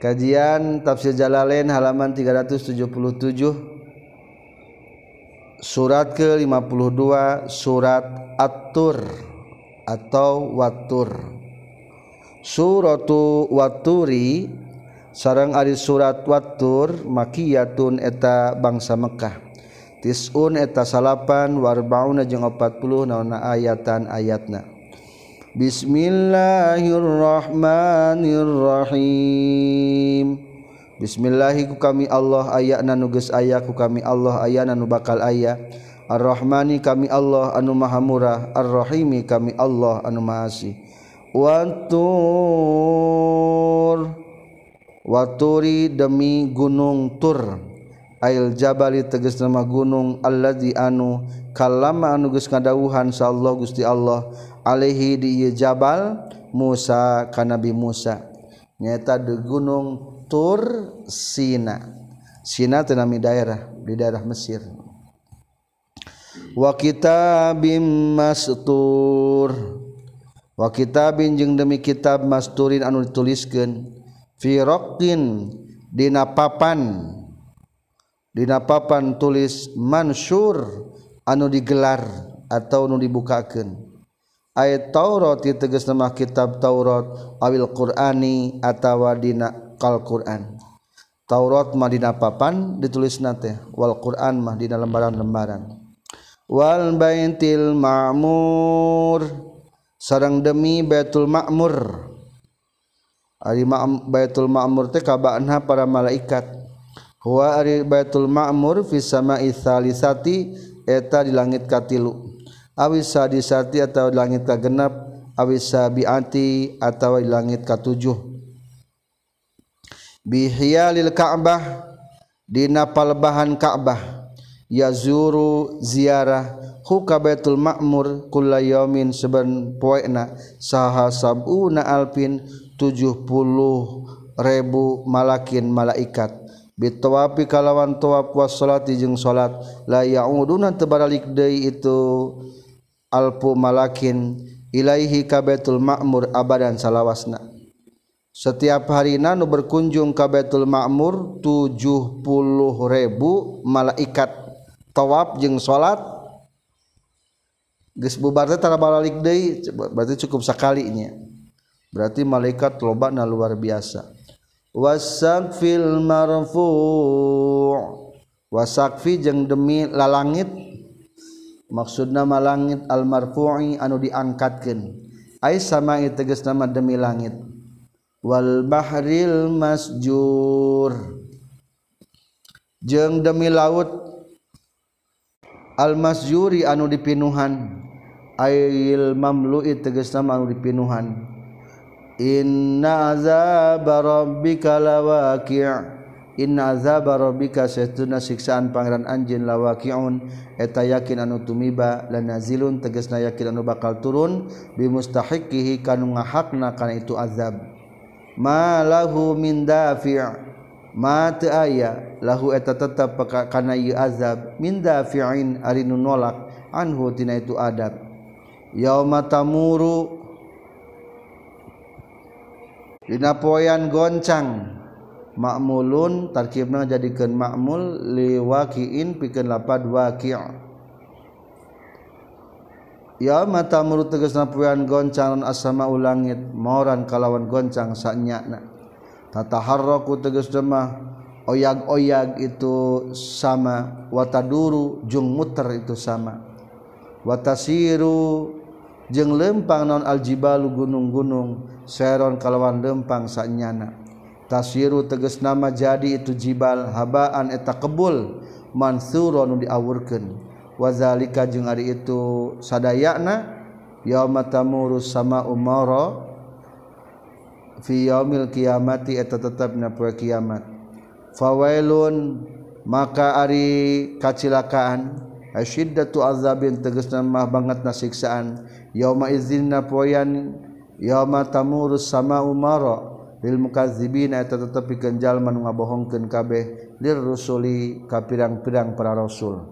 Kajian Tafsir Jalalain halaman 377 Surat ke-52 Surat At-Tur atau Watur Suratu Waturi sarang ari surat Watur makiyatun eta bangsa Mekah. Tisun eta salapan warbauna jeung 40 naona ayatan ayatna. Bismillahirrahmanirrahim. Bismillahiku kami Allah ayana nuges ayaku kami Allah ayana nu bakal ayah. Ar-Rahmani kami Allah anu maha murah. Ar-Rahimi kami Allah anu mahasi Watur Waturi demi gunung Tur. Ail Jabali teges nama gunung Alladzi anu kalama anu geus ngadawuhan sa Allah Gusti Allah. Alaihi di Jabal Musa kan Nabi Musa. Nyata di Gunung Tur Sina. Sina tenami daerah di daerah Mesir. Wa kita bim mastur. Wa kita binjeng demi kitab masturin anu dituliskeun. Fi raqin dina papan. Dina papan tulis mansur anu digelar atau anu dibukakeun ayat Taurati teges nama kitab Taurat awil Qur'ani atawa dina kal Qur'an. Taurat mah dina papan ditulis nate wal Qur'an mah dina lembaran-lembaran. Wal baitil ma'mur sarang demi Baitul Ma'mur. Ari Baitul Ma'mur teh kabana para malaikat. Huwa ari Baitul Ma'mur fis sama'i salisati eta di langit katilu. Awisa disati atau langit ka genap awisa biati atau langit ka tujuh bihiyalil ka'bah dina palbahan ka'bah yazuru ziarah huka baitul ma'mur kulla yaumin saban poena saha sabuna alpin 70 ribu malakin malaikat. Bitawapi kalawan tawaf was salati jeung salat la yauduna tebaralik deui itu alpu malakin ilaihi kabetul ma'mur abadan salawasna. Setiap harina nu berkunjung ka Baitul Ma'mur 70 ribu malaikat tawaf jeung salat. Geus bubar teh tara balik deui berarti cukup sakalinya. Berarti malaikat lobana luar biasa. Wasaqfil marfu wasaqfi jeung demi lalangit maksud nama langit almarfui anu diangkatkan ay sama teges nama demi langit. Wal bahril masjur. Jeng demi laut al masjuri anu dipinuhan. Ayil mamlu'i teges nama anu dipinuhan. Inna azab rabbika lawaqi' inna azaba rabbika seuna siksaan Pangeran Anjin lawaqiun eta yakin anu tumiba lanaziun teges na yakin anu bakal turun. Bi mustahiqihi kanu ngahakna kana itu azab. Ma lahu malahu mindafi mata aya lahu eta tetap kana ieu azab. Min dafi'in ari nu nolak anhu tina itu adab. Yauma tamuru dina poean goncang. makmulun tarkibna jadikan makmul liwakiin pikeun lapad waqi' Ya mata murut tegas napuan goncangan asama ulangit moran kalawan goncang saknyana tataharraku tegas demah oyag-oyag itu sama wataduru jung muter itu sama. Watasiru jeung lempang non aljibalu gunung-gunung seron kalawan lempang saknyana tasiru teges nama jadi itu jibal habaan eta kebul. Mansurun diawurkeun. Wazalika jeung ari itu sadayana yauma tamuru sama umara fi yaumil kiamati eta tetapna poe kiamat. Fawailun maka ari kacilakaan asyiddatu azabin tegasna mah banget nasiksaan. Yauma izinna poyan yauma tamuru sama umara lil mukazibina eta tetepi kenjal manu ngabohongkeun kabeh lir rusuli ka pirang-pirang para rasul.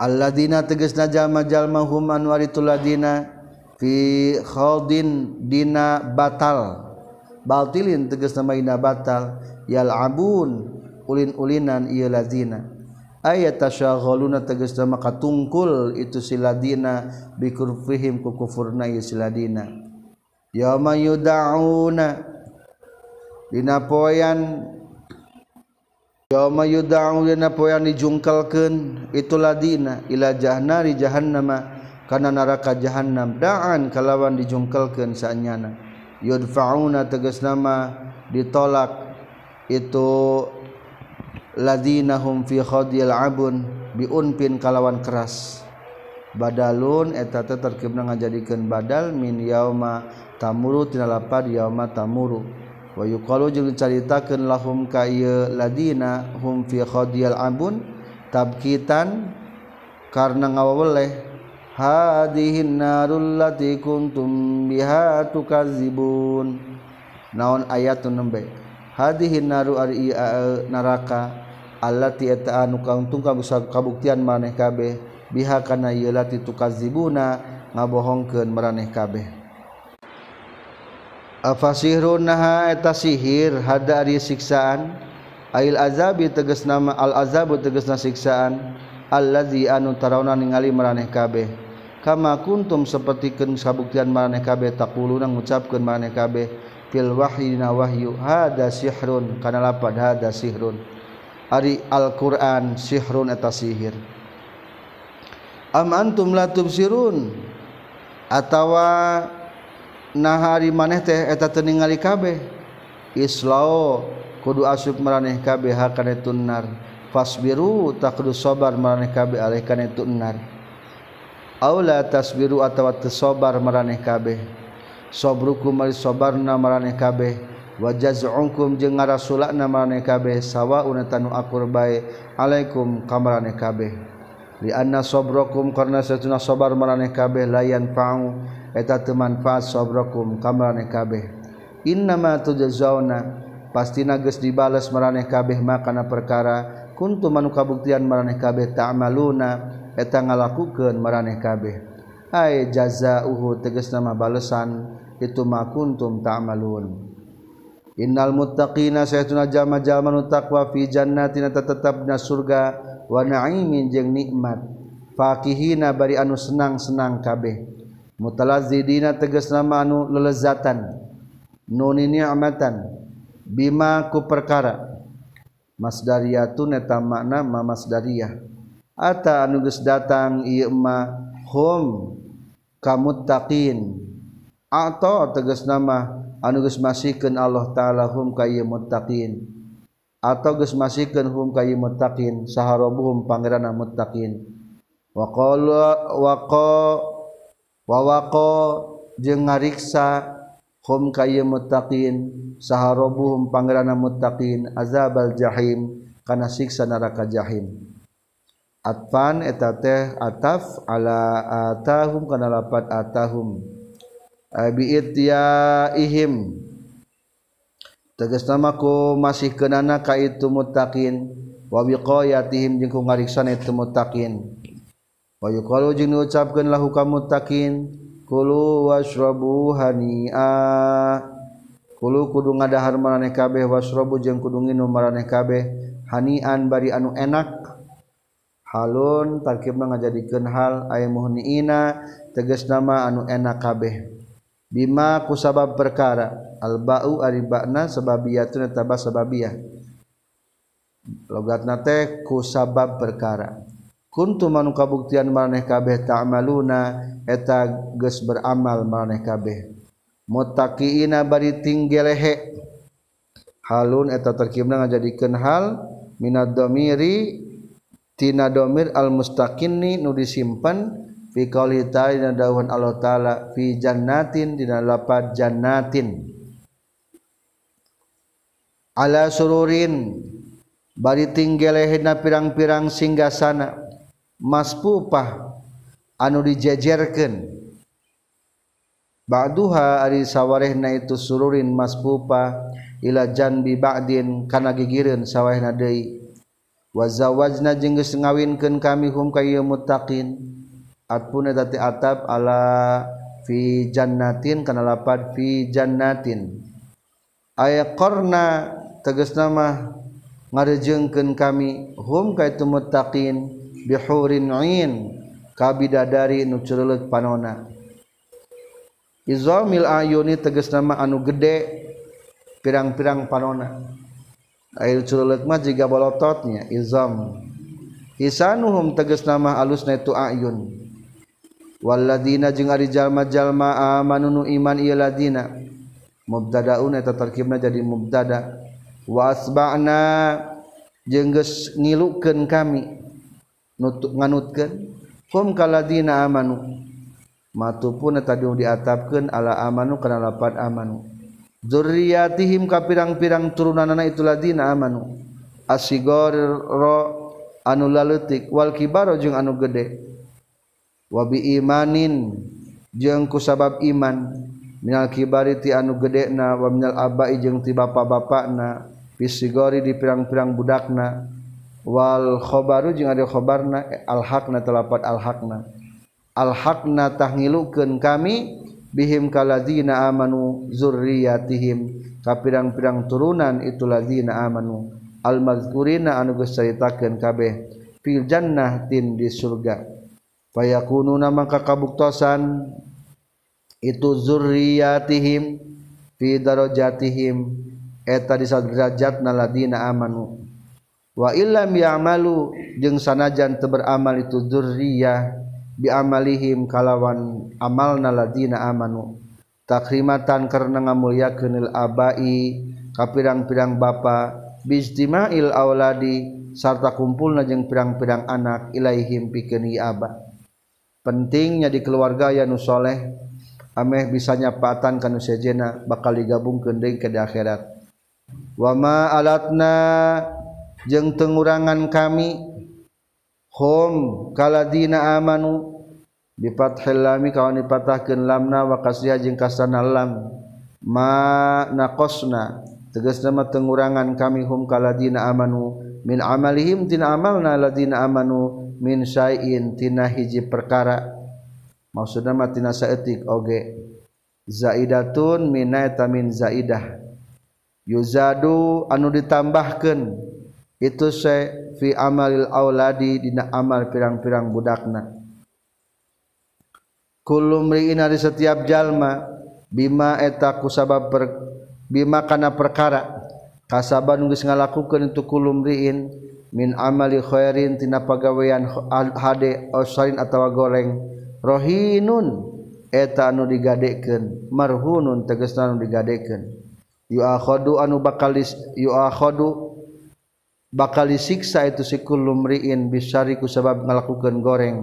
Alladzina tegasna jalma-jalma hum anu ladina fi khadin dina batal. Baltilin tegas nama batal. Yal abun ulin-ulinan ieu ladina. Ayat tasyaghaluna tegas nama katungkul itu siladina bikurfihim ku kufurna ieu siladina yoma yudauna. Dina poyan. Yoma yudauna dina poyan dijungkalkeun. Itulah dina ila jahannari jahannama. Kana neraka jahannam. Da'an kalawan dijungkalkeun saanyana yudfauna tegas nama ditolak. Itu ladinahum fi khadil abun biunpin kalawan keras. Badalun eta teh terkibna ngajadikeun badal min yauma tamuru tina lapad yauma tamuru wa yuqalu jeung dicaritakeun lahum ka ieu ladina hum fi khadiyal abun tabkitan karena ngawaweleh hadihin narul lati kuntum biha tukazibun. Naon ayatun nembe? Hadihin naru ari neraka allati eta anu kauntung kabuktian maneh kabeh. Biha kana ieu lati tukazibuna ngabohongkeun maraneh kabeh. afasihirun naha eta sihir hada ari siksaan. Ail azabi tegas nama al azabu tegasna siksaan. Allazi anu tarawna ningali maraneh kabeh. Kama kuntum sapertikeun sabuktian maraneh kabeh taquluna ngucapkeun maraneh kabeh. Fil wahyi dina wahyu hada sihrun kana lapad hada sihrun. Ari Al-Qur'an sihrun eta sihir. Am antum la tubsirun? Atawa nahari maneh teh eta teu ningali kabeh. Islao kudu asup maraneh kabeh hakana tunnar fasbiru tak kudu sabar maraneh kabeh alih kana tunnar aula tasbiru atawa teu sabar maraneh kabeh. Sabrukum mari sabarna maraneh kabeh. Wa jaz'ukum jeung ngarasulana maraneh kabeh. Sawaun tanu akur bae alaikum kamaraneh kabeh. Li anna sabrakum karna satuna sabar maraneh kabeh layan pa'u eta temanfaat sobrakum kamraneh kabeh. Innama tujzauna pastina geus dibales maraneh kabeh makana perkara kuntum manu kabuktian maraneh kabeh ta'maluna eta ngalakukeun maraneh kabeh. Ai jazaohu tegas nama balesan itu ma kuntum ta'malun. Innal muttaqina sayatuna jama-jama taqwa fi jannatin tetapna surga wa na'imin jeung nikmat. Faqihina bari anu senang-senang kabeh. mutalazidina teges nama anu lelezatan nuni ni'matan bima ku perkara. Masdariyatu neta makna ma masdariyah. Ata anu geus datang ieu ma hum kamuttaqin atau tegas nama anu geus masikeun Allah taala hum ka ieu muttaqin. Atau geus masikeun hum ka ieu muttaqin saharobuhum pangeranna muttaqin. Wa qala wa qala wawako jeung ngariksa hum kaya mutakin saharobuhum pangerana mutakin azabal jahim kana siksa neraka jahim. Atfan eta teh ataf ala atahum kana lapat atahum. Bi ihim tegas nama ku masih kenana ka itu muttaqin. Wa wiqayatihim jeung ku ngariksa itu muttaqin. Bayu kalau jeng lahu kamu takin kulu wasrobu hania. Kulu kudu ngadahar maraneh kabeh wasrobu jeng kudu nginu maraneh kabeh. Hanian bari anu enak. Halun tarkibna ngajadikeun hal ay muhniina tegas nama anu enak kabeh. Bima ku sabab perkara al ba'u ari ba'na sababiyatun eta sababiyah. Logatna teh ku sabab perkara. kuntu manu kabuktian maneh kabeh ta'maluna eta geus beramal maneh kabeh. Muttaqiina bari tinggelehe. Halun eta terkibna ngajadikeun hal minad domiri tina domir al mustaqinni nu disimpen fi qauli ta'ala dawuhan Allah taala fi jannatin dina lapad jannatin. Ala sururin bari tinggelehe na pirang-pirang singgasana. sana maspupah anu dijejerken Ba'duha ari sawarehna itu sururin maspupa ila janbi ba'din kana gigireun sawarehna deui. Wa zawajna jeung geus ngawinkeun kami hum ka ieu muttaqin. Atpun eta atap ala fi jannatin kana lapad fi jannatin. Aya qarna tegasna mah ngarejengkeun kami hum ka itu muttaqin. bihurin kabidadari nuculeut panona. Izomil ayuni tegas nama anu gede pirang-pirang panona. Air culeut mah jiga bolototnya izam hisanuhum tegas nama alusna itu ayun. Waladina jeung ari jalma-jalma amanu iman ieu ladina. Mubtadaun eta tarkibna jadi mubtada. Wa asba'na jeung geus ngilukeun kami. nganutkan kum kaladina amanu. Matu pun tadi diatapkan ala amanu kana lapan amanu. Zurriyatihim ka pirang-pirang turunanana itu ladina amanu. Asigor ro anu laletik wal kibaro jeung anu gede. Wabi imanin jeung ku sabab iman. Minal kibari ti anu gedena wa minal abai jeung ti bapak-bapakna pisigori di pirang-pirang budakna. Walkhobaru jeung ada khobarna alhaqna telapat alhaqna. Alhaqnatahhilukeun kami bihim kalazina amanu zurriyatihim. Ka pirang-pirang turunan itu lazina amanu. Almazkurina anu geus caritakeun kabeh fil jannah tin di surga. Fayakununa maka kabuktosan itu zurriyatihim fi darajatihim. Eta di derajatna ladina amanu. wa illam ya'malu jeung sanajan teu beramal itu dzurriyyah bi amalihim kalawan amalna ladina amanu. Takrimatan karena ngamulyakeunil abai kapirang-pirang bapa bijtima'il auladi sarta kumpulna jeung pirang-pirang anak ilaihim pikeun aba pentingnya di keluarga ya nu soleh ameh bisa nyapatan kanu sejena bakal digabungkeun deui ke akhirat. Wa ma alatna jeng tengurangan kami hom kaladina amanu difathil helami kawan dipatahkan lamna wa kasriha jeung kasana lam. Ma naqasna tegasna mah tengurangan kami hum kaladina amanu min amalihim tina amalna ladina amanu min syai'in tina hiji perkara. Maksudna mah tina saeutik oge. Zaidatun minaita min zaidah. Yuzadu anu ditambahkeun. itu se fi amalil auladi dina amal pirang-pirang budakna. Kullu mri'in ari setiap jalma bima eta kusabab per, bima kana perkara kasaban geus ngalakukeun itu kullu mri'in min amali khairin tina pagawean hade osarin atawa goreng rohinun eta anu digadekeun marhunun tegasna anu digadekeun. Yu'akhadu anu bakal yu'akhadu bakal disiksa itu sikul lumriin bisariku sabab ngalakukan goreng.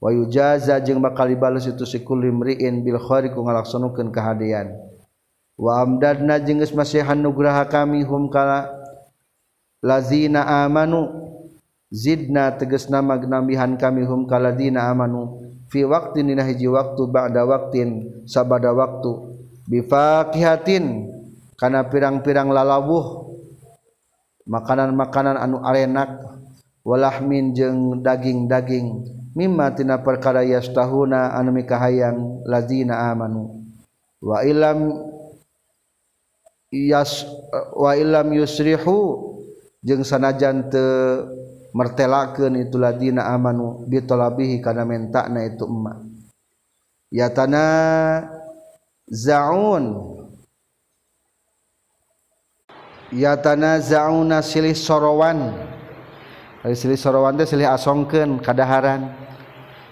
Wayu jaza jeung bakal dibales itu sikul lumriin bil khairi ku ngalaksanukeun kahadian wa amdadna jeung geus masihan nugraha kami hum kala lazina amanu zidna tegas nama gnambihan kami hum kaladina amanu fi waqtin dina hiji waktu ba'da waqtin sabada waktu. Bifaqihatin kana pirang-pirang lalawuh makanan-makanan anu arenak walahmin jeung daging-daging mimma tina perkara yastahuna anu mikahayang lazina amanu. Wa ilam yas wa ilam yusrihu jeung sanajan teu mertelakeun itu ladina amanu bitolabihi kana mentakna itu emma. Yatana zaun. yatana zauna silih sorowan. Dari silih sorowan teh silih asongkeun kadaharan.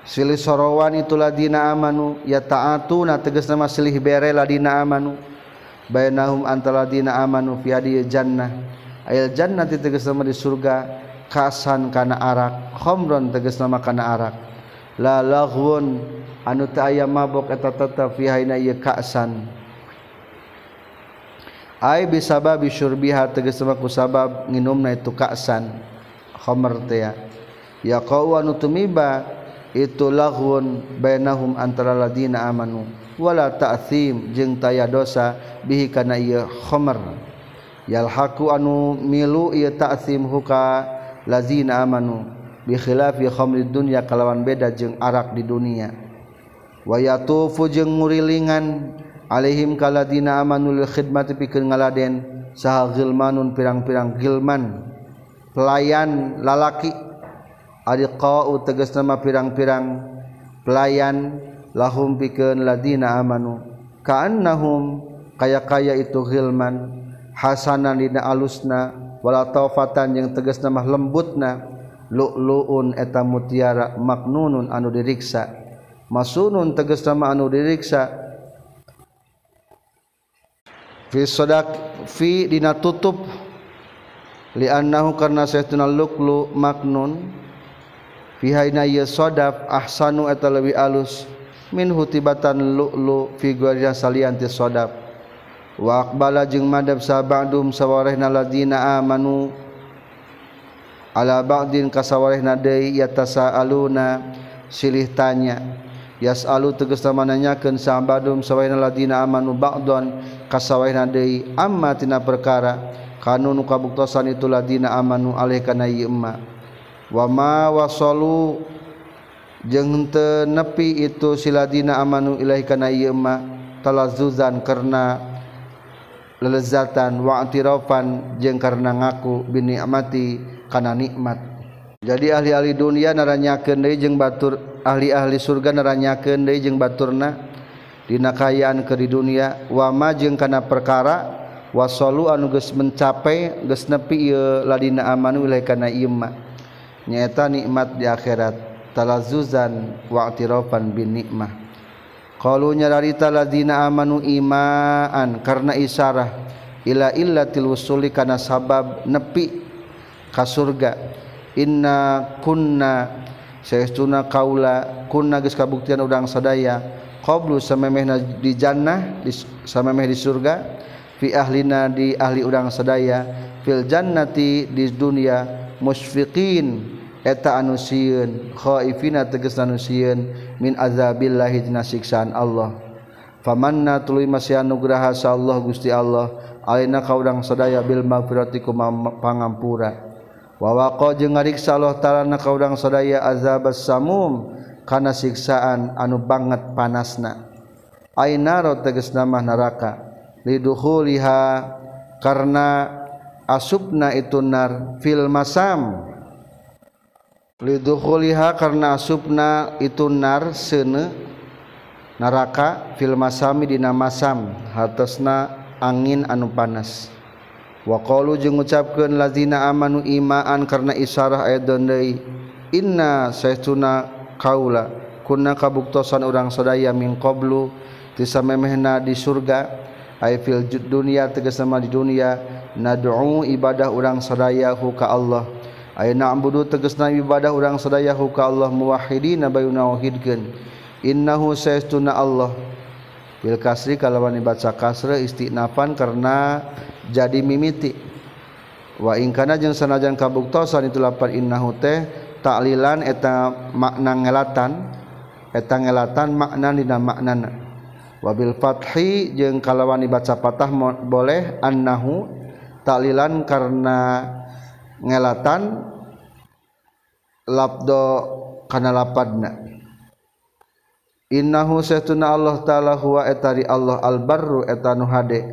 Silih sorowan itu ladina amanu ya ta'atuna tegas nama silih bere ladina amanu. Bainahum antara ladina amanu fi hadi jannah. Ayal jannati tegas nama di surga kasan kana arak khomron tegas nama kana arak. La laghwun anu teu aya mabok eta tetep fi hayna ieu kasan ay bisabab bisyurbiha tegas sama ku sabab nginumna itu ka'san khamr teh ya. Qawanu tumiba itu lahun bainahum antara ladina amanu. Wala ta'thim jeung taya dosa bihi kana ieu khamr. Yalhaqu anu milu ieu ta'thim huka lazina amanu bi khilafi khamrid dunya kalawan beda jeung arak di dunia. Wa yatufu jeung ngurilingan alaihim kaladina amanul khidmat pikeun ngaladen saha gilmanun pirang-pirang gilman pelayan lalaki adiqau tegas nama pirang-pirang pelayan lahum pikeun ladina amanu. Kaannahum kaya-kaya itu gilman hasanan dina alusna wala taufatan yang tegas nama lembutna lu'lu'un eta mutiara maknunun anu diriksa. Masunun tegas nama anu diriksa fi sodak fi dina tutup. Li annahu karena saytuna luklu maknun. Fi haina ye sodaf ahsanu eta leuwih alus. Min hutibatan lu'lu fi gwarja salian ti sodaf wa aqbala jeung madab sabadum sawarehna ladina amanu. Ala ba'din kasawarehna deui yatasaaluna silih tanya. Yasalu tegas mananyakeun sabadum sawarehna ladina amanu ba'don kasawahan deui amma tina perkara kanu nu kabuktosan itu ladina amanu alaih kana ieu emma. Wa ma wasalu jeung teu nepi itu siladina amanu ilaih kana ieu emma talazzuzan karena lelezatan wa antirafan jeung karena ngaku bin ni'mati kana nikmat. Jadi ahli-ahli dunia naranyakeun deui jeung batur ahli-ahli surga naranyakeun deui jeung baturna dina kayaan ke di dunia wama jeung kana perkara wasolu anu geus mencapai geus nepi ieu ladina amanu ilahi kana ieu nyaeta nikmat di akhirat talazuzan wa i'tirafan bin nikmah. Qalunya dari ladina amanu imaan karena isyarah ila illatil wusuli kana sabab nepi ka surga. Inna kunna sayastuna kaula kunna geus kabuktian urang sadaya qoblu samemehna di jannah di, samemeh di surga fi ahlina di ahli urang sedaya fil jannati di dunia musfiqin eta anu sieun khaifina tegas anu sieun min azabillahi dina siksaan Allah. Famanna tuluy masih anugraha sa Allah Gusti Allah alina ka urang sadaya bil magfirati ku pangampura. Wa waqa jeung ngariksa Allah taala na ka urang sadaya azabas samum karena siksaan anu banget panasna. Ainaro teges nama neraka liduhuliha karena asubna itu nar fil masam. Liduhuliha karena asubna itu nar sene neraka fil masami dina masam hartosna angin anu panas. Wa qalu jeung ngucapkeun lazina amanu imaan karena isyarah ayat deui inna saytuna kaula. Kunna kabuktosan urang sadaya min qablu. Tisa memehna di surga. Ay fil dunya tegesama di dunia. Nad'u ibadah urang sadaya hu ka Allah. Ay na'budu tegesna ibadah urang sadaya hu ka Allah. Muwahhidina bayuna wahidkeun. Innahu saystuna Allah. Bil kasri kalawan dibaca kasra istinafan karena jadi mimiti. Wa ingkana jeung sanajan kabuktosan itu lapan innahu teh taklilan eta makna ngelatan eta ngelatan makna dina maknana. Wabil fathi jeung kalawan dibaca patah boleh annahu taklilan karena ngelatan labdo kana lapadna. Innahu saytuna Allah taala huwa etari Allah albarru etanu hade.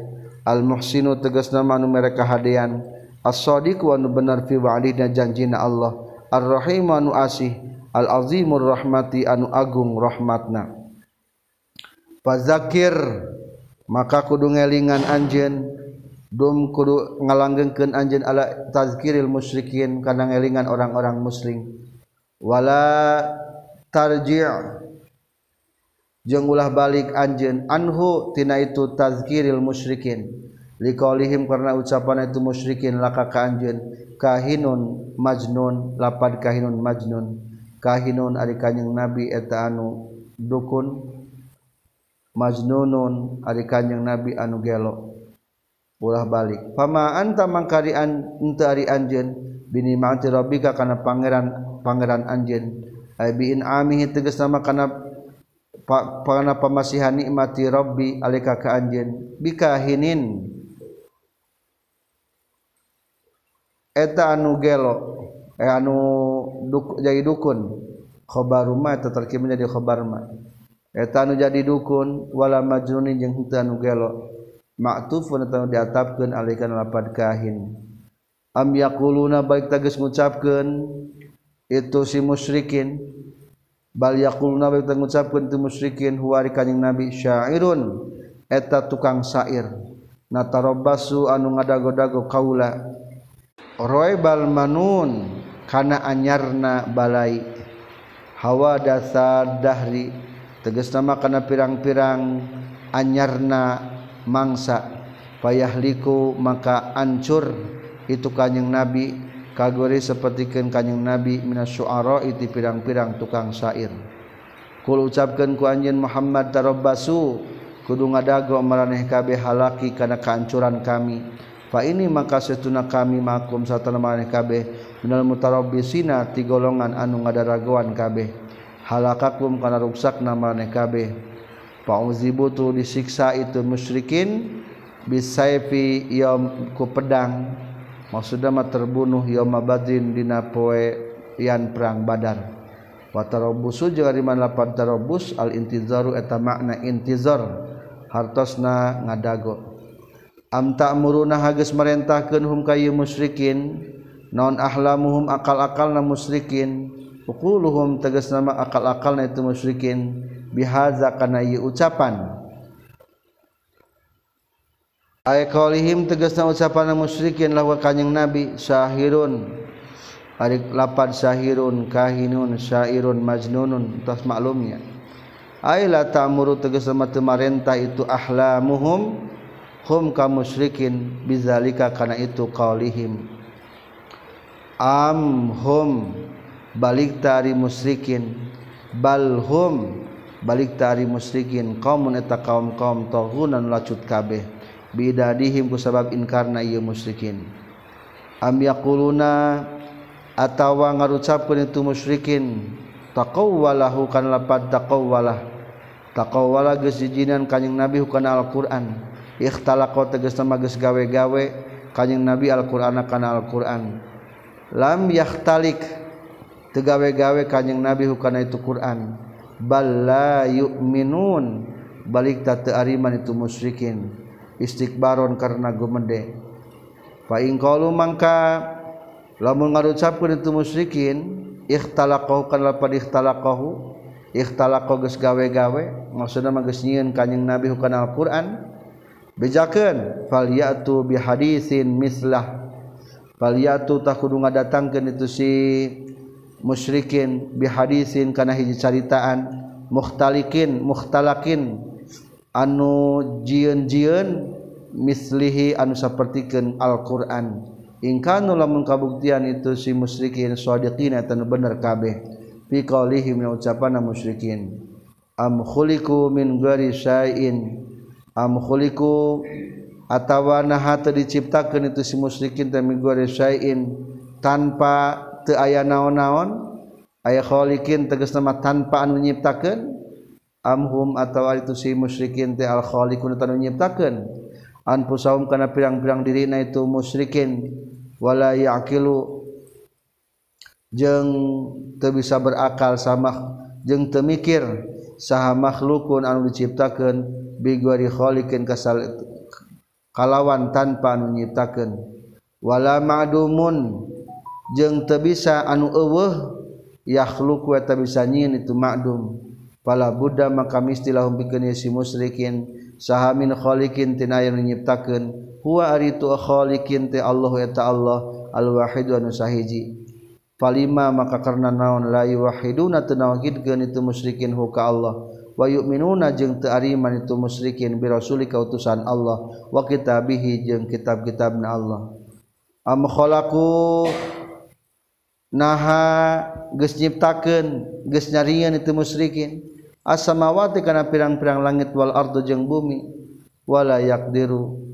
Al muhsinu tegasna manu mereka hadean. As-sadiq wa nu benar fi wa'dina janjina Allah. ar-rahim anu asih al-azimur rahmati anu agung rahmatna. Fazakir maka kudu ngelingan anjeun dum kudu ngalanggengkeun anjeun ala tazkiril musyrikin kana ngelingan orang-orang muslim. Wala tarji' jeung ulah balik anjeun anhu tina itu tazkiril musyrikin. liqaulihim karena ucapan itu musyrikin laka ka anjeun kahinun majnun lapad kahinun majnun. Kahinun ari kanjing nabi eta anu dukun. Majnunun ari kanjing nabi anu gelo. Ulah balik. Pama anta mangkari an ente ari anjeun. Bini ma'ati rabbika kana pangeran pangeran anjeun. Ai bi in'amihi tegas nama kana pa, kana pamasihan nikmati rabbi alika ka anjeun. Bikahinin eta anu gelo eh, anu duk, jadi dukun. Khobar rumah eta terkir menjadi khobar ma eta anu jadi dukun wala majnunin jeung henteu anu gelo. Ma'tufun eta anu diatapkeun alihkan lapad kahin. Am yaquluna baik tagis ngucapkeun itu si musyrikin. Bal yaquluna baik tagis ngucapkeun tu musyrikin huwa kanjing nabi syairun. Eta tukang syair. Natarabbasu anu ngadago-dago kaula. Roy Balmanun kana anyarna balai. Hawa dasar dahri teges nama karena pirang-pirang anyarna mangsa. Payahliku maka ancur itu kanyeng nabi. Kagori sepertikan kanyeng nabi minas syuara itu pirang-pirang tukang syair. Kul ucapkan ku anjeun Muhammad tarabbasu kudu ngadago maraneh kabeh halaki kana kahancuran kami. Fa ini maka setuna kami makum satana maraneh kabeh. Minal mutarabbisina ti golongan anu ngadaragoan kabeh. Halakakum kana ruksak nama kabeh. Fauzibutu disiksa itu musyrikin bisaifi yaum ku pedang. Maksudna mah terbunuh yaum badrin dina poe yan perang badar. Wa tarabbusu jeung ari lapan tarabbus al intizaru eta makna intizar. Hartosna ngadago am ta'muruna hageus merentahkeun hum kayu musyrikin. Non ahlamuhum akal-akalna musyrikin. Ukuluhum tegas nama akal-akal na itu musyrikin. Bihaza kana ieu ucapan. Ay nama ucapan musyrikin lawa kanjing Nabi sahirun ari lapad sahirun kahinun syairun majnunun tas maklumnya. Ay la ta'muru tegas nama teu marentah itu ahlamuhum hum ka musyrikin bizalika kana itu qaulihim. Am hum balik tari musyrikin. Balhum balik tari musyrikin. Kaumun eta kaum kaum tohunan lacut kabeh. Bidadihim ku sabab inkarna ieu musyrikin. Am yaquluna atawa ngarucapkeun itu musyrikin. Taqawwalahu kan lapad taqawwalah. Taqawwala geus jijinan kanjing nabi kana Al-Qur'an ikhtalaqo tegas nama geus gawe-gawe kanjing Nabi Al-Qur'an kana Al-Qur'an. Lam yahtalik tegawe-gawe kanjing Nabi hukana itu Qur'an. Bal la yu'minun. Balik ta ariman itu musyrikin. Istighbaron karena gumende. Fa in qalu mangka lamun ngarucapkeun itu musyrikin ikhtalaqahu kana lapad ikhtalaqahu ikhtalaqo geus gawe-gawe maksudna mah geus nyieun kanjing Nabi hukana Al-Qur'an bejaken falyatu bihadisin mislah. Falyatu tak kudu ngadatangkeun itu si musyrikin bihadisin kana hiji caritaan mukhtalikin mukhtalakin anu jieun-jieun mislihi anu sapertikeun Al-Qur'an. Ingkanu lamun kabuktian itu si musyrikin shadiqin eta bener kabeh. Fi qaulihim ucapan musyrikin. Am khuliqu min ghairi syai'in. amkhuliku atawa naha teu diciptakeun itu si musyrikin teh migore syai'in tanpa teu aya naon-naon aya khaliqin tegasna mah tanpa anu nyiptakeun. Amhum atawa itu si musyrikin teh al khaliqun anu nyiptakeun. Anfusahum kana pirang-pirang dirina itu musyrikin. Wala yaqilu jeung teu bisa berakal sama jeung teu mikir saha makhlukun anu diciptakeun. bigwari kholikin kasal kalawan tanpa anu nyiptakeun. Wala ma'dumun jeung teu bisa anu eueuh yakhluq wa bisa nyin itu ma'dum. Pala buddha maka mistilahum bikeun si musyrikin saha min khaliqin tina anu nyiptakeun. Huwa ari tu khaliqin Allah ya ta Allah al wahid anu sahiji. Palima maka karena naon la yuwahiduna teu itu musyrikin huka Allah. wayuk minuna jeng teariman itu musyrikin birasuli kautusan Allah. Wa kitabihi jeng kitab-kitab na Allah. Am khalaqu naha geus nyiptakeun geus nyarian itu musyrikin. As-samawati kana pirang-pirang langit wal ardu jeung bumi. Wala yaqdiru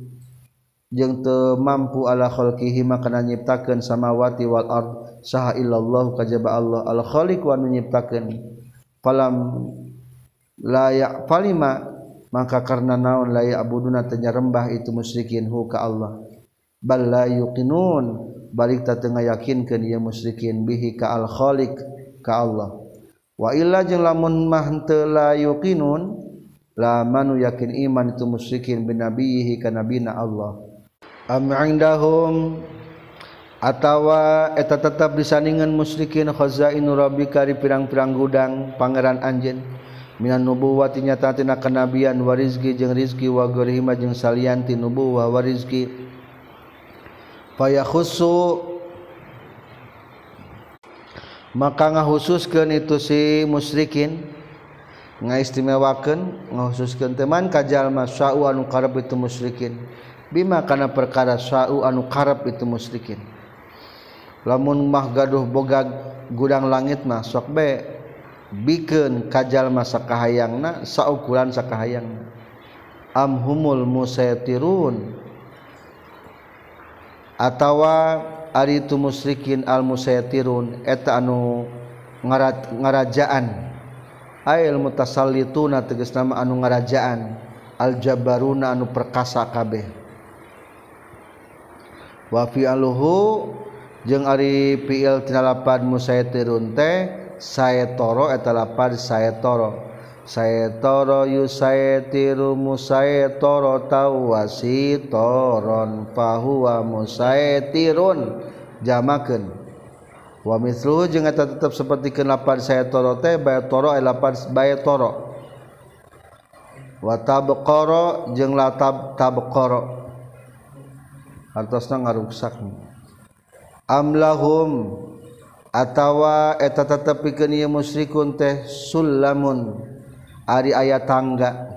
jeung teu mampu ala khalqihi makana nyiptakeun samawati wal ard. Saha illallah kajaba Allah. Al khaliq wa nyiptakeun. Falam layak palima maka karena naon layak abuduna tanya rembah itu musyrikin hu ka Allah. Bal la yuqinun balik ta tengah yakinkeun ieu musyrikin bihi ka al khaliq ka Allah. Wa illa jeung lamun mah henteu la yuqinun lamanu yakin iman itu musyrikin binabihi ka nabina Allah. Am indahum atawa eta tetap disandingan musyrikin khazainu rabbika di pirang-pirang gudang pangeran anjeun. Minan nubuwati nyata tina kenabian wa warizki jeung rizki wa ghairihima jeung salianti nubuwah wa rizki fayakhussu maka ngahususkeun itu si musyrikin ngaistimewakeun ngahususkeun teman ka jalma sa'u anu karep itu musyrikin. Bima kana perkara sa'u anu karep itu musyrikin. Lamun mah gaduh boga gudang langit mah sok be. bikin kajal masa kahayangna saukuran sakahayangna amhumul musaytirun atawa ari itu musyrikin al musaytirun eta anu ngarat ngarajaan. Ail mutasallituna tegas nama anu ngarajaan. Al jabaruna anu perkasa kabeh. Wa fi aluhu jeung ari fi'il tinalapan musaytirun teh saya eta lapar saya toro saya toro yu saya tiru tawasi toron fahuwa musaya jamakeun. Wa mithluhu jeung eta tetep seperti kenapar saya teh baya toro e lapar baya wa tabqara jeung latab tabqara artosna ngaruksak. Amlahum atawa eta tetep pikeun ieu musyrikun teh sulamun ari aya tangga.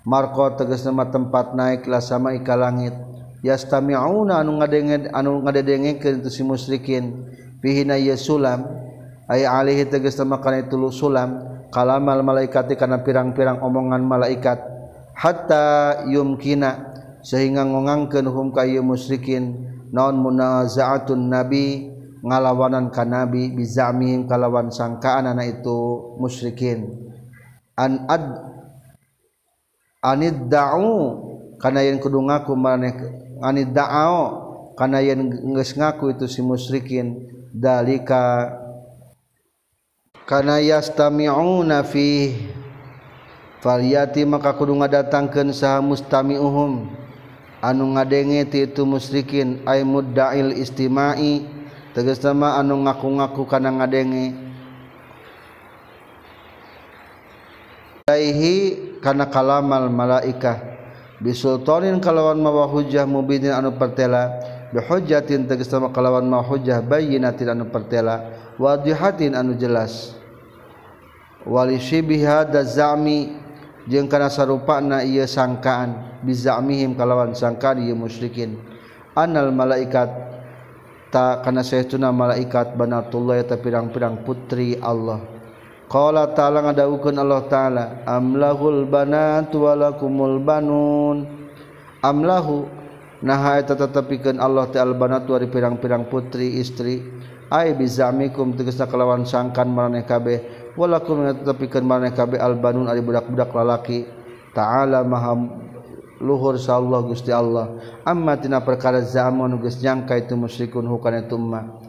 Marqa tegasna mah tempat naik la sama ika langit. Yastami'una anu ngadenge anu ngadedengkeun teu si musyrikin. Fihi na sulam. Aya alihi tegasna mah kana itu sulam. Kalamal malaikati kana pirang-pirang omongan malaikat. Hatta yumkina. Sehingga ngongangkeun hum ka ieu musyrikin. Naon munazaatun nabi. ngalawanan ka nabi bizamihim kalawan sangkaan anak itu musyrikin an ad anid da'u kana yen kudu ngaku maneh anid da'u kana yen geus ngaku itu si musyrikin dalika kana yastami'una fi falyati maka kudu ngadatangkeun saha mustami'uhum. Anu ngadenge ti itu musyrikin ay mudda'il istima'i. tegestama anu ngaku-ngaku kana ngadenge Aihi kana kalamal malaikah. Bisultanin kalawan mawa hujjah mubinin anu pertela. Bihujjatin tegestama kalawan mawa hujjah bayyinatin anu pertela. Wadihatin anu jelas. Wali syibiha dazami. Jeung kana sarupana ieu sangkaan. Bizamihim kalawan sangkaan ieu musyrikin. Anal malaikat. ta kana saytuna malaikat Banatullah atau pirang-pirang putri Allah. Qala ta'ala ngadawukeun Allah ta'ala amlahul banatu walakumul banun. Amlahu nah eta tetepikeun Allah ta'ala banatu ari pirang-pirang putri istri. Ai bizamikum tegasna kalawan sangkan maraneh kabeh. Walakum tetepikeun maraneh kabeh albanun ari budak-budak lalaki. Ta'ala maha luhur Allah Gusti Allah. Amma tina perkara zaman geus nyangka itu musyrikun hukana itu umma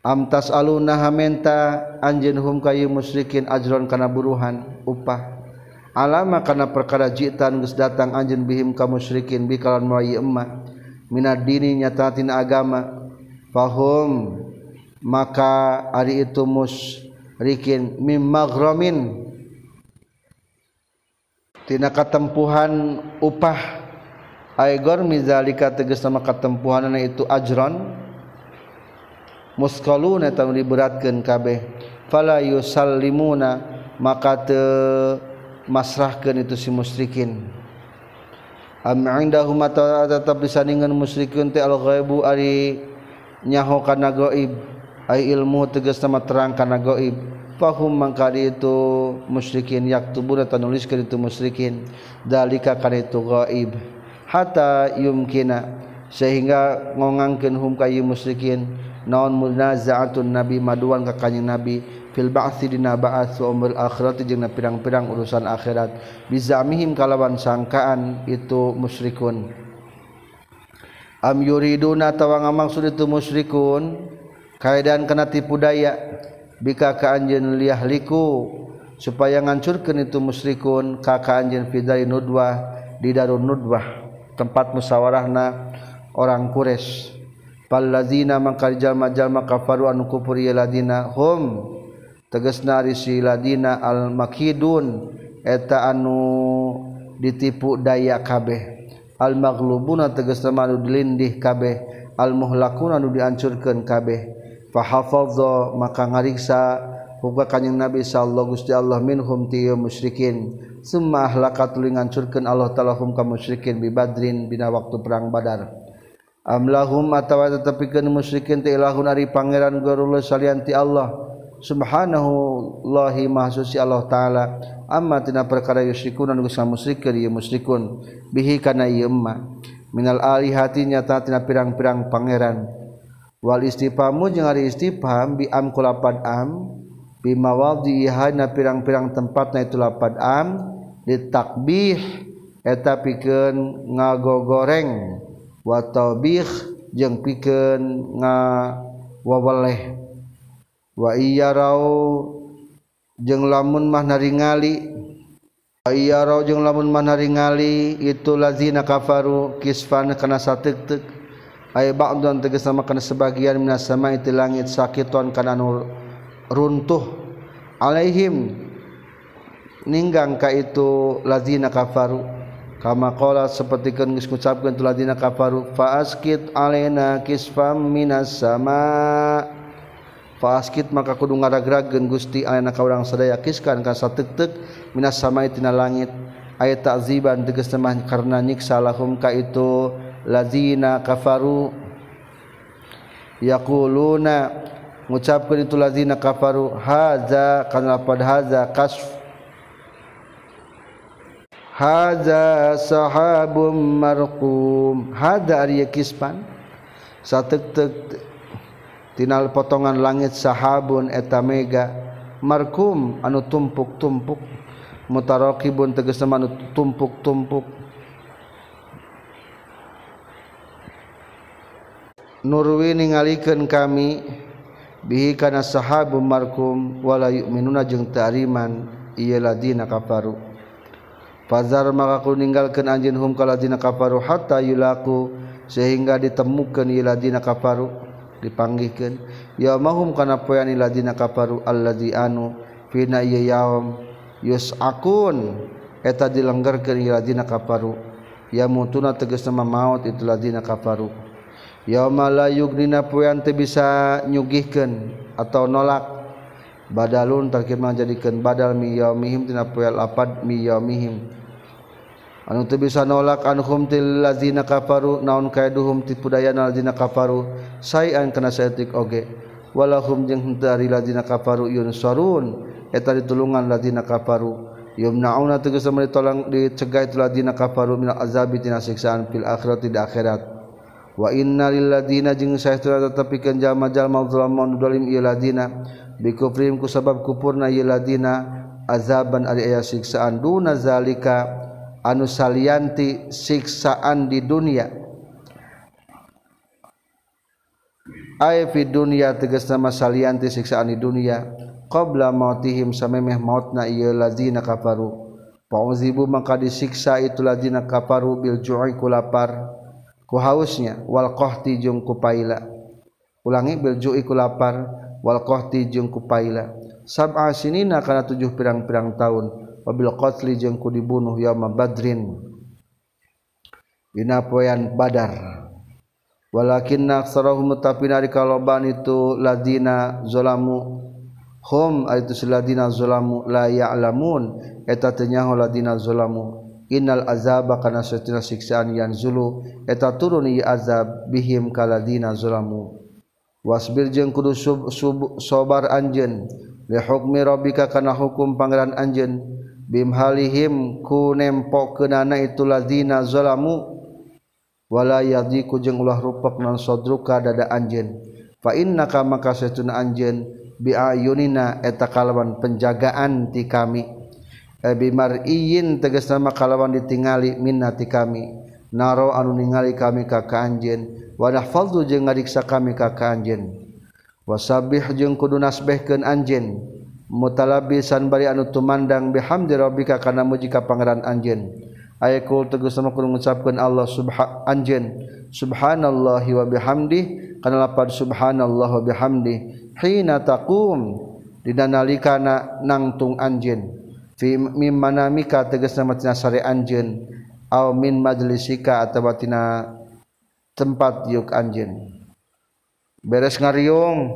am tasaluna hamenta anjeun hum kayu musyrikin ajron kana buruhan upah. Alama kana perkara jitan geus datang anjeun bihim ka musyrikin bikalan mayi emma minad dini nyata tina agama. Fahum maka ari itu musyrikin mim maghramin. tina katempuhan upah. Aigor mizalika tegas nama katempuhanana itu ajron. Musqaluna eta diberatkeun kabeh. Fala yusallimuna maka te masrahkeun itu si musyrikin. Am indahum tetap disandingan musyrikin teh al ghaibu ari nyaho kana gaib ai ilmu tegas nama terang kana gaib fahum mangka itu musyrikin yaktubuna tanuliskeun itu musyrikin. Dalika kana itu gaib hatta yumkina. Sehingga ngongangkeun hum kayu musyrikin. Naon munazaatun nabi maduan ka kanjing nabi. Fil ba'thi dina ba'ats wa umur akhirat jeung pirang-pirang urusan akhirat. Bizamihim kalawan sangkaan itu musyrikun. Am yuriduna tawa ngamaksud itu musyrikun. Kaedan kana tipu daya bika ka anjeun liahliku supaya ngancurkeun itu musyrikun ka ka anjeun fidai nudwah di darun nudwah tempat musyawarahna orang Quraisy. Palladzina mangkal jalma-jalma kafaru anu kufur ladina hum tegasna ari si ladina al makidun eta anu ditipu daya kabeh. Al maghlubuna tegasna anu dilindih kabeh al muhlakun anu diancurkeun kabeh. fahafadha maka ngariksa. Hukum kanjing Nabi sallallahu Gusti Allah minhum ti musyrikin. Summa ahlakat tuluy ngancurkeun Allah taala hum ka musyrikin bi badrin dina waktu perang badar. Amlahum atawa tetepikeun musyrikin ti ilahun ari pangeran garullah salian ti Allah. Subhanahu lahi mahsusi Allah taala. Amma tina perkara yusyrikun anu geus musyrikeun ieu musyrikun. Bihi kana ieu emma. Minal alihati nyata tina pirang-pirang pangeran. wal istifamu jeung ari istifham bi am kulapad am bi wadiha na pirang-pirang tempatna itu lapad am ditakbih eta pikeun ngagogoreng. Wa taubih jeung pikeun ngawaweleh wa iyarau jeung lamun mah naringali. Wa iyarau jeung lamun mah naringali itu lazina kafaru kisfan kana sateuk-teuk. aya ba'dun tegasna kana sebagian minas sama'i ti langit sakiton kana nu runtuh. Alaihim ninggang ka itu lazina kafaru. Kama qala sapertikeun geus ngucapkeun tu lazina kafaru fa askit alaina kisfam minas sama. Fa askit maka kudu ngaragrageun Gusti alaina ka urang sadaya kiskan ka sateuk-teuk minas sama'i tina langit. Aya ta'ziban tegas mah karena nyiksa lahum ka itu lazina kafaru yaquluna ngucapkeun itu lazina kafaru haza kana lapad haza kasf. Haza sahabum marqum. Haza ari kispan. Sateuk-teuk tina potongan langit sahabun eta mega. Markum anu tumpuk-tumpuk. Mutaraqibun tegas anu tumpuk-tumpuk. Nurwi ningalikeun kami bihi kana sahabum markum wala yu'minuna jeung tariman ieu ladina kafaru Fazar maka ku ninggalkeun anjeun hum ka ladina kafaru hatta yulaku sehingga ditemukeun ieu ladina kafaru dipanggihkeun yaumahum kana poean ladina kafaru alladzi anu fina ieu yaum yusakun. Eta dilenggerkeun ieu ladina kafaru ya mutuna tegas nama maut itu ladina kafaru yaumalayugdina puyan teu bisa nyugihkeun atau nolak. Badalun tarkib jadikeun badal mi yaumihim tina puyan lapad mi yaumihim. Anu teu bisa nolak anhum til ladzina kafaru naon kaiduhum ti pudayana ladzina kafaru sayan kana saeutik oge. Walahum jeung henteu ari ladzina kafaru yunsarun eta ditulungan ladzina kafaru. Yumnauna tegas ditolong dicegah itu ladzina kafaru min azabi tina siksaan fil akhirati di akhirat. wa innalilladzina jeung saestuna tetepikeun jalma-jalma zalamun dolim ieu ladina bikufrim ku sabab kufurna ieu ladina azaban ari aya siksaan duna zalika anu salianti siksaan di dunia. Ay fi dunya tegas nama salianti siksaan di dunia. Qabla mautihim samemeh mautna ieu ladina kafaru. Pauzibu maka disiksa itu ladina kafaru bil ju'i kulapar ku hausnya wal qahti jeung ku paila ulangi bil ju'i ku lapar wal qahti jeung ku paila sab'a sinina kana tujuh pirang-pirang tahun wabil qatli jeung ku dibunuh yauma badrin. Dina poean badar. Walakinna aktsarahum tafina rikaloban itu ladina zalamu hum itu ladina zalamu la ya'lamun. Eta teh nyaho ladina zalamu Innal azaba kana satina siksaan yan zulu. Eta turun ieu azab bihim kaladina zulamu. Wasbir jeung kudu sub, sub, sobar anjeun. Li hukmi rabbika kana hukum pangeran anjeun. Bim halihim ku nempokeunana itu ladina zalamu wala yadiku jeung ulah rupek non sadruka dada anjeun. Fa innaka maka satina anjeun. Bi ayunina eta kalawan penjagaan ti kami. Ebimariyin teges nama kalawan ditingali minnati kami. Naro anu ningali kami ka kanjen. Wadah faldu jeung ngariksa kami ka kanjen. Wasabih jeung kudu nasbehkeun anjeun. Mutalabisan bari anu tumandang bihamdi rabbika kana muji ka pangeran anjeun. Ayakul tegas sama kudu ngucapkeun Allah subha anjeun. Subhanallahi wa bihamdi kana lapad subhanallah wa bihamdi hina taqum. Dina nalikana nangtung anjeun. mim manamika tegas nama tina sare anjeun aw min majlisika atawa tina tempat yuk anjeun. Beres ngariung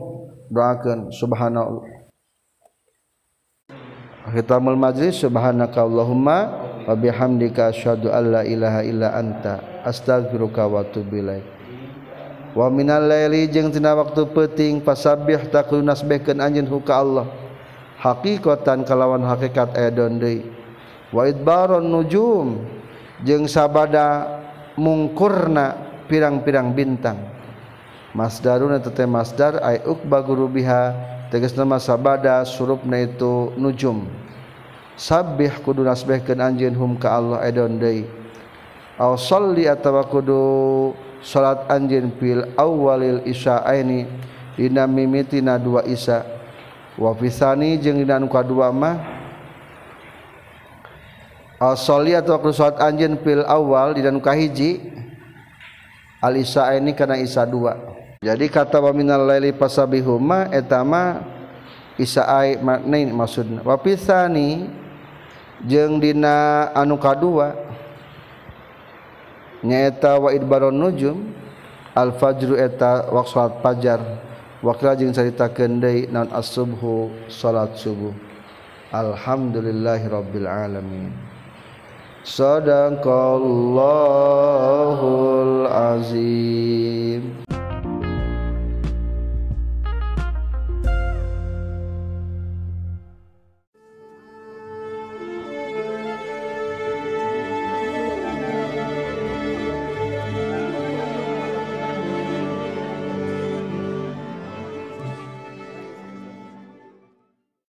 doakeun subhanallah. Khitamul majlis subhanaka allahumma wa bihamdika asyhadu alla ilaha illa anta astaghfiruka wa atubu ilaik. Wa minal laili jeung tina waktu peuting fasabbih takunas beken anjeun huka Allah. hakikotan kalawan hakikat edon deui. Wa idbaron nujum jeung sabada mungkurna pirang-pirang bintang. Masdaruna tete masdar ay ukba guru biha tegas nama sabada surupna itu nujum. Sabbih kudu nasbihkeun anjeun hum ka Allah edon deui. Aw sholli atawa kudu salat anjeun fil awwalil isyaini dina mimitina dua isya. wapisani jeung dina anu kadua mah. As-shali atau waktu salat anjeun fil awal dina anu kahiji. Al isya ini kana isya dua. Jadi kata wa minal laili fasabihuma etama isa ai maknain maksudna. Wapisani jeung dina anu kadua. Nyaeta wa idbaron nujum al fajru eta waktu salat fajar. Wakila jeung caritakeun deui naon as-subhu salat subuh. Alhamdulillahi rabbil alamin sadaqallahul azim